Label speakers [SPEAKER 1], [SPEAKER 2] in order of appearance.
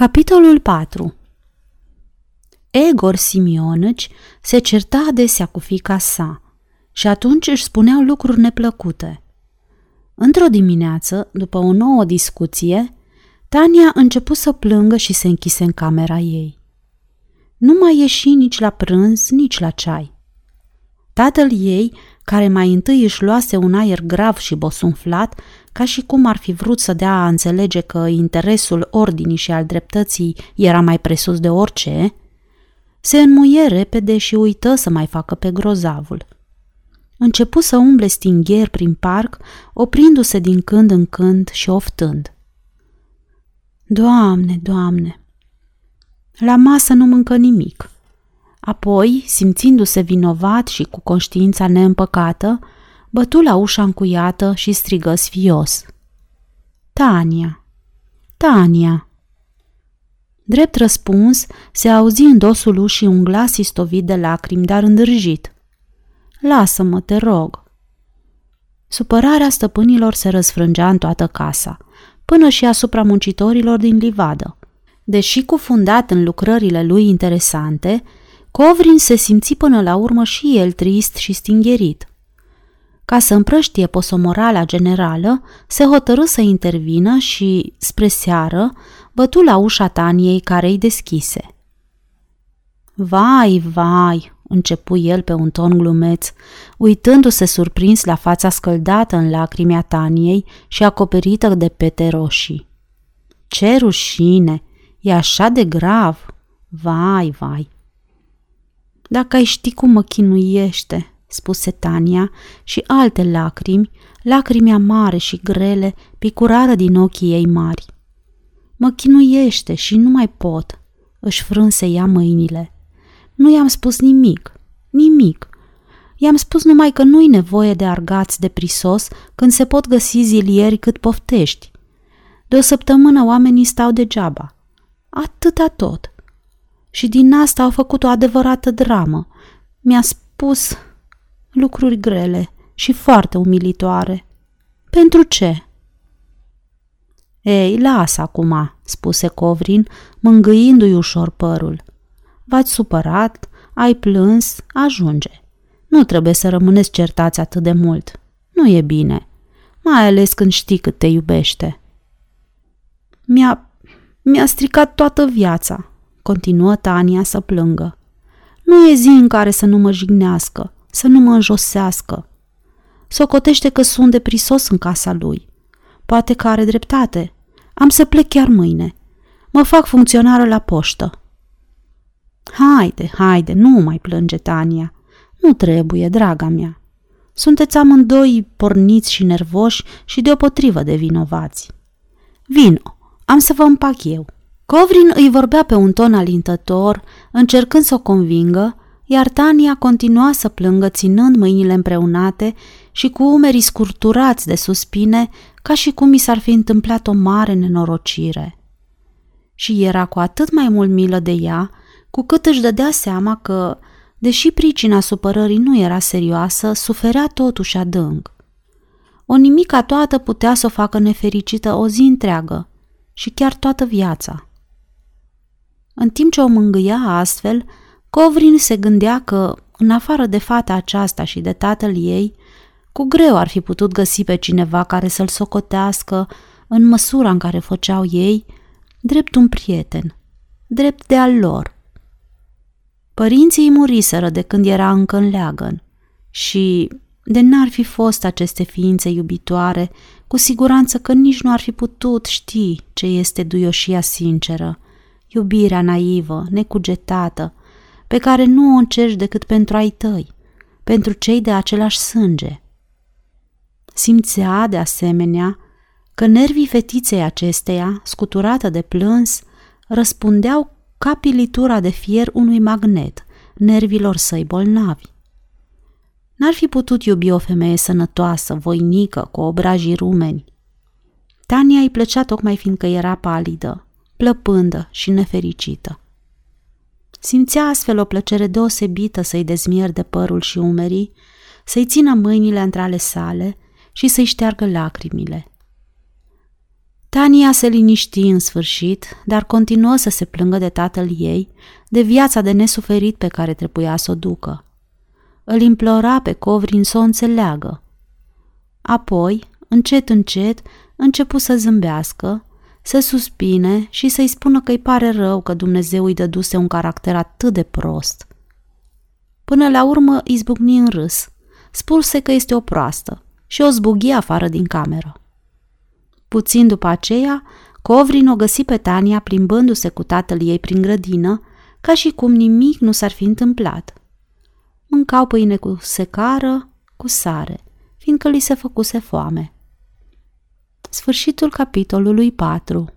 [SPEAKER 1] Capitolul 4 Egor Simionăci se certa adesea cu fica sa și atunci își spuneau lucruri neplăcute. Într-o dimineață, după o nouă discuție, Tania început să plângă și se închise în camera ei. Nu mai ieși nici la prânz, nici la ceai. Tatăl ei, care mai întâi își luase un aer grav și bosunflat, ca și cum ar fi vrut să dea a înțelege că interesul ordinii și al dreptății era mai presus de orice, se înmuie repede și uită să mai facă pe grozavul. Începu să umble stingher prin parc, oprindu-se din când în când și oftând. Doamne, Doamne! La masă nu mâncă nimic. Apoi, simțindu-se vinovat și cu conștiința neîmpăcată, bătu la ușa încuiată și strigă sfios. Tania! Tania! Drept răspuns, se auzi în dosul ușii un glas istovit de lacrimi, dar îndrăjit. Lasă-mă, te rog! Supărarea stăpânilor se răsfrângea în toată casa, până și asupra muncitorilor din livadă. Deși cufundat în lucrările lui interesante, Covrin se simți până la urmă și el trist și stingherit. Ca să împrăștie posomorala generală, se hotărâ să intervină și, spre seară, bătu la ușa Taniei care îi deschise. Vai, vai, începu el pe un ton glumeț, uitându-se surprins la fața scăldată în lacrimi a Taniei și acoperită de pete roșii. Ce rușine! E așa de grav! Vai, vai! Dacă ai ști cum mă chinuiește, spuse Tania și alte lacrimi, lacrimi amare și grele, picurară din ochii ei mari. Mă chinuiește și nu mai pot, își frânse ea mâinile. Nu i-am spus nimic, nimic. I-am spus numai că nu-i nevoie de argați de prisos când se pot găsi zilieri cât poftești. De o săptămână oamenii stau degeaba. Atâta tot. Și din asta au făcut o adevărată dramă. Mi-a spus lucruri grele și foarte umilitoare. Pentru ce? Ei, lasă acum, spuse Covrin, mângâindu-i ușor părul. V-ați supărat, ai plâns, ajunge. Nu trebuie să rămâneți certați atât de mult. Nu e bine, mai ales când știi cât te iubește. Mi-a, mi-a stricat toată viața, continuă Tania să plângă. Nu e zi în care să nu mă jignească, să nu mă înjosească. Socotește că sunt de prisos în casa lui. Poate că are dreptate. Am să plec chiar mâine. Mă fac funcționară la poștă. Haide, haide, nu mai plânge Tania. Nu trebuie, draga mea. Sunteți amândoi porniți și nervoși și deopotrivă de vinovați. Vino, am să vă împac eu. Covrin îi vorbea pe un ton alintător, încercând să o convingă, iar Tania continua să plângă ținând mâinile împreunate și cu umerii scurturați de suspine, ca și cum i s-ar fi întâmplat o mare nenorocire. Și era cu atât mai mult milă de ea, cu cât își dădea seama că, deși pricina supărării nu era serioasă, suferea totuși adânc. O nimica toată putea să o facă nefericită o zi întreagă și chiar toată viața. În timp ce o mângâia astfel, Covrin se gândea că, în afară de fata aceasta și de tatăl ei, cu greu ar fi putut găsi pe cineva care să-l socotească în măsura în care făceau ei, drept un prieten, drept de al lor. Părinții îi muriseră de când era încă în leagăn și, de n-ar fi fost aceste ființe iubitoare, cu siguranță că nici nu ar fi putut ști ce este duioșia sinceră, iubirea naivă, necugetată, pe care nu o încerci decât pentru ai tăi, pentru cei de același sânge. Simțea, de asemenea, că nervii fetiței acesteia, scuturată de plâns, răspundeau ca pilitura de fier unui magnet, nervilor săi bolnavi. N-ar fi putut iubi o femeie sănătoasă, voinică, cu obrajii rumeni. Tania îi plăcea tocmai fiindcă era palidă, plăpândă și nefericită. Simțea astfel o plăcere deosebită să-i dezmierde părul și umerii, să-i țină mâinile între ale sale și să-i șteargă lacrimile. Tania se liniști în sfârșit, dar continuă să se plângă de tatăl ei, de viața de nesuferit pe care trebuia să o ducă. Îl implora pe Covrin să o înțeleagă. Apoi, încet, încet, începu să zâmbească, să suspine și să-i spună că îi pare rău că Dumnezeu îi dăduse un caracter atât de prost. Până la urmă izbucni în râs. Spuse că este o proastă și o zbughi afară din cameră. Puțin după aceea, Covrin o găsi pe Tania plimbându-se cu tatăl ei prin grădină, ca și cum nimic nu s-ar fi întâmplat. Mâncau pâine cu secară, cu sare, fiindcă li se făcuse foame. Sfârșitul capitolului 4